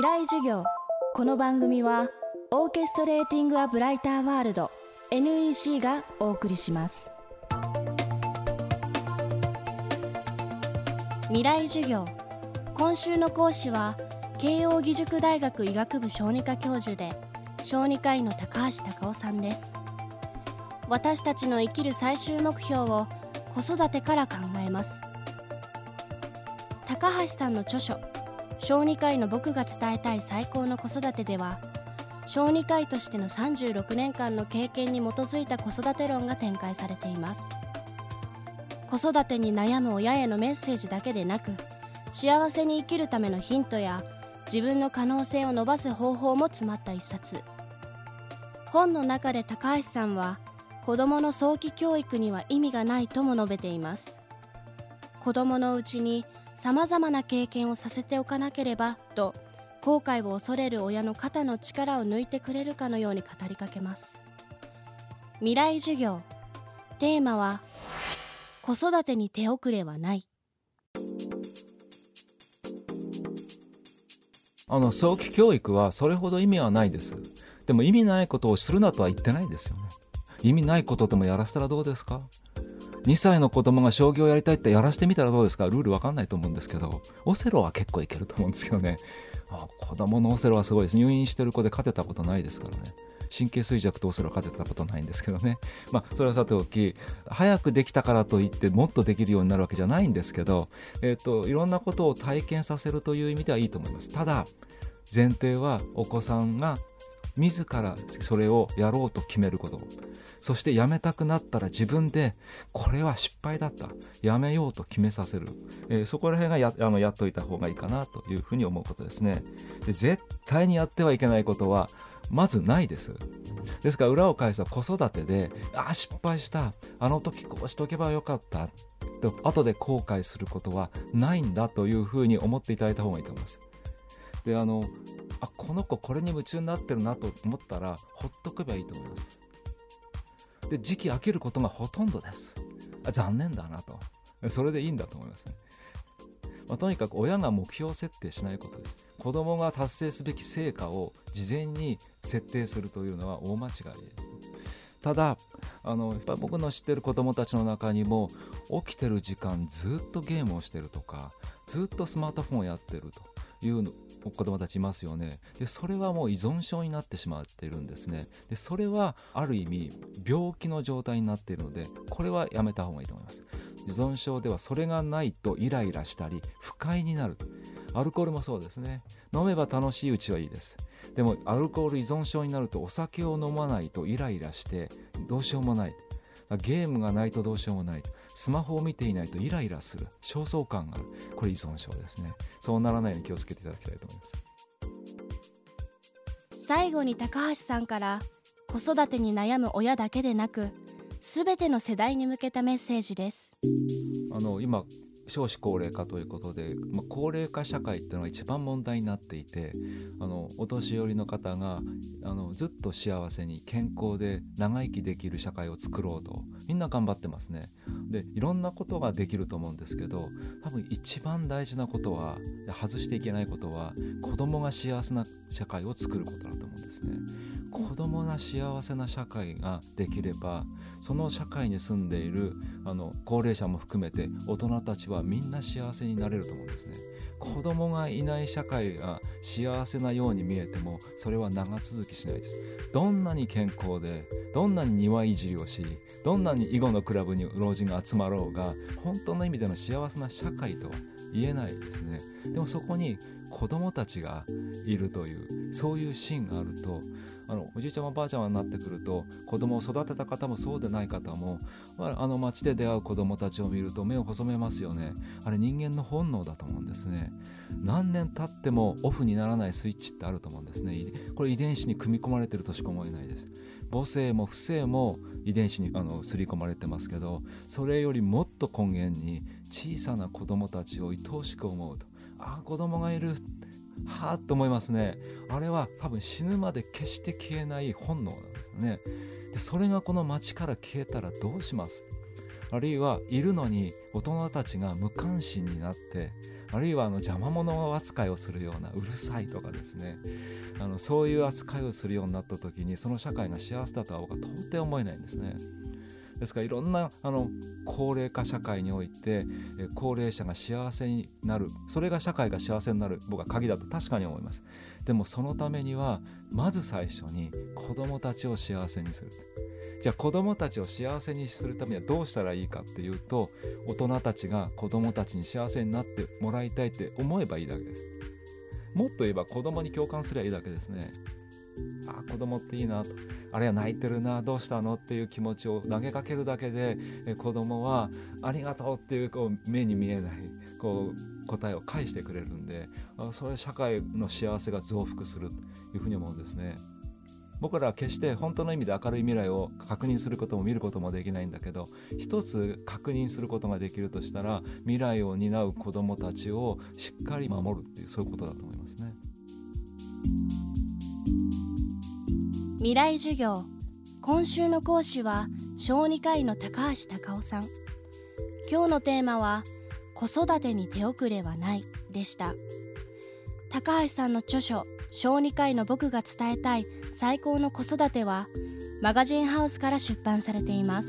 未来授業。この番組はオーケストレーティング・ア・ブライター・ワールド NEC がお送りします。未来授業。今週の講師は慶應義塾大学医学部小児科教授で小児科医の高橋隆夫さんです。私たちの生きる最終目標を子育てから考えます。高橋さんの著書小児科医の僕が伝えたい最高の子育てでは小児科医としての36年間の経験に基づいた子育て論が展開されています。子育てに悩む親へのメッセージだけでなく幸せに生きるためのヒントや自分の可能性を伸ばす方法も詰まった一冊。本の中で高橋さんは子どもの早期教育には意味がないとも述べています。子どものうちにさまざまな経験をさせておかなければと後悔を恐れる親の肩の力を抜いてくれるかのように語りかけます。未来授業。テーマは子育てに手遅れはない。あの早期教育はそれほど意味はないです。でも意味ないことをするなとは言ってないですよね。意味ないことでもやらせたらどうですか？2歳の子供が将棋をやりたいってやらせてみたらどうですか？ルールわかんないと思うんですけどオセロは結構いけると思うんですけどね。あ子供のオセロはすごいです。入院してる子で勝てたことないですからね。神経衰弱とオセロ勝てたことないんですけどね。まあそれはさておき早くできたからといってもっとできるようになるわけじゃないんですけど、えー、といろんなことを体験させるという意味ではいいと思います。ただ前提はお子さんが自らそれをやろうと決めること。そしてやめたくなったら自分でこれは失敗だった。やめようと決めさせる、えー、そこら辺がやあのやっといた方がいいかなというふうに思うことですね。で絶対にやってはいけないことはまずないです。ですから裏を返すと子育てでああ失敗した。あの時こうしとけばよかった。と後で後悔することはないんだというふうに思っていただいた方がいいと思います。であのあこの子これに夢中になってるなと思ったらほっとけばいいと思います。で時期空けることがほとんどです。残念だなと。それでいいんだと思いますね、まあ、とにかく親が目標設定しないことです。子供が達成すべき成果を事前に設定するというのは大間違いです。ただあのやっぱ僕の知ってる子供たちの中にも起きてる時間ずっとゲームをしてるとかずっとスマートフォンをやってると。いう子供たちいますよね。でそれはもう依存症になってしまっているんですね。でそれはある意味病気の状態になっているのでこれはやめた方がいいと思います。依存症ではそれがないとイライラしたり不快になるアルコールもそうですね。飲めば楽しいうちはいいです。でもアルコール依存症になるとお酒を飲まないとイライラしてどうしようもない。ゲームがないとどうしようもない。スマホを見ていないとイライラする。焦燥感がある。これ依存症ですね。そうならないように気をつけていただきたいと思います。最後に高橋さんから子育てに悩む親だけでなく全ての世代に向けたメッセージです。あの今少子高齢化ということで、まあ、高齢化社会っていうのが一番問題になっていてあのお年寄りの方があのずっと幸せに健康で長生きできる社会を作ろうとみんな頑張ってますね。でいろんなことができると思うんですけど多分一番大事なことは外していけないことは子供が幸せな社会を作ることだと思うんですね。子供が幸せな社会ができればその社会に住んでいるあの高齢者も含めて大人たちはみんな幸せになれると思うんですね。子供がいない社会が幸せなように見えてもそれは長続きしないです。どんなに健康でどんなに庭いじりをしどんなに囲碁のクラブに老人が集まろうが本当の意味での幸せな社会とは言えないですね。でもそこに子供たちがいるというそういうシーンがあるとあのおじいちゃまおばあちゃまになってくると子供を育てた方もそうでない方も、あ、あの街で出会う子供たちを見ると目を細めますよね。あれ人間の本能だと思うんですね。何年経ってもオフにならないスイッチってあると思うんですね。これ遺伝子に組み込まれてるとしか思えないです。母性も不正も遺伝子にあの刷り込まれてますけどそれよりもっと根源に小さな子供たちを愛おしく思うと。ああ子供がいる。はあと思いますね。あれは多分死ぬまで決して消えない本能なんですね。でそれがこの街から消えたらどうします？あるいはいるのに大人たちが無関心になってあるいはあの邪魔者扱いをするようなうるさいとかですねあのそういう扱いをするようになった時にその社会が幸せだとは僕は到底思えないんですね。ですからいろんなあの高齢化社会において高齢者が幸せになる。それが社会が幸せになる。僕は鍵だと確かに思います。でもそのためにはまず最初に子どもたちを幸せにする。じゃあ子どもたちを幸せにするためにはどうしたらいいかっていうと大人たちが子どもたちに幸せになってもらいたいって思えばいいだけです。もっと言えば子どもに共感すればいいだけですね。ああ子供っていいなと。あるいは泣いてるなどうしたのっていう気持ちを投げかけるだけで子供はありがとうっていうこう目に見えないこう答えを返してくれるんでそれ社会の幸せが増幅するというふうに思うんですね。僕らは決して本当の意味で明るい未来を確認することも見ることもできないんだけど一つ確認することができるとしたら未来を担う子どもたちをしっかり守るっていうそういうことだと思いますね。未来授業。今週の講師は小児科医の高橋隆夫さん。今日のテーマは子育てに手遅れはないでした。高橋さんの著書小児科医の僕が伝えたい最高の子育てはマガジンハウスから出版されています。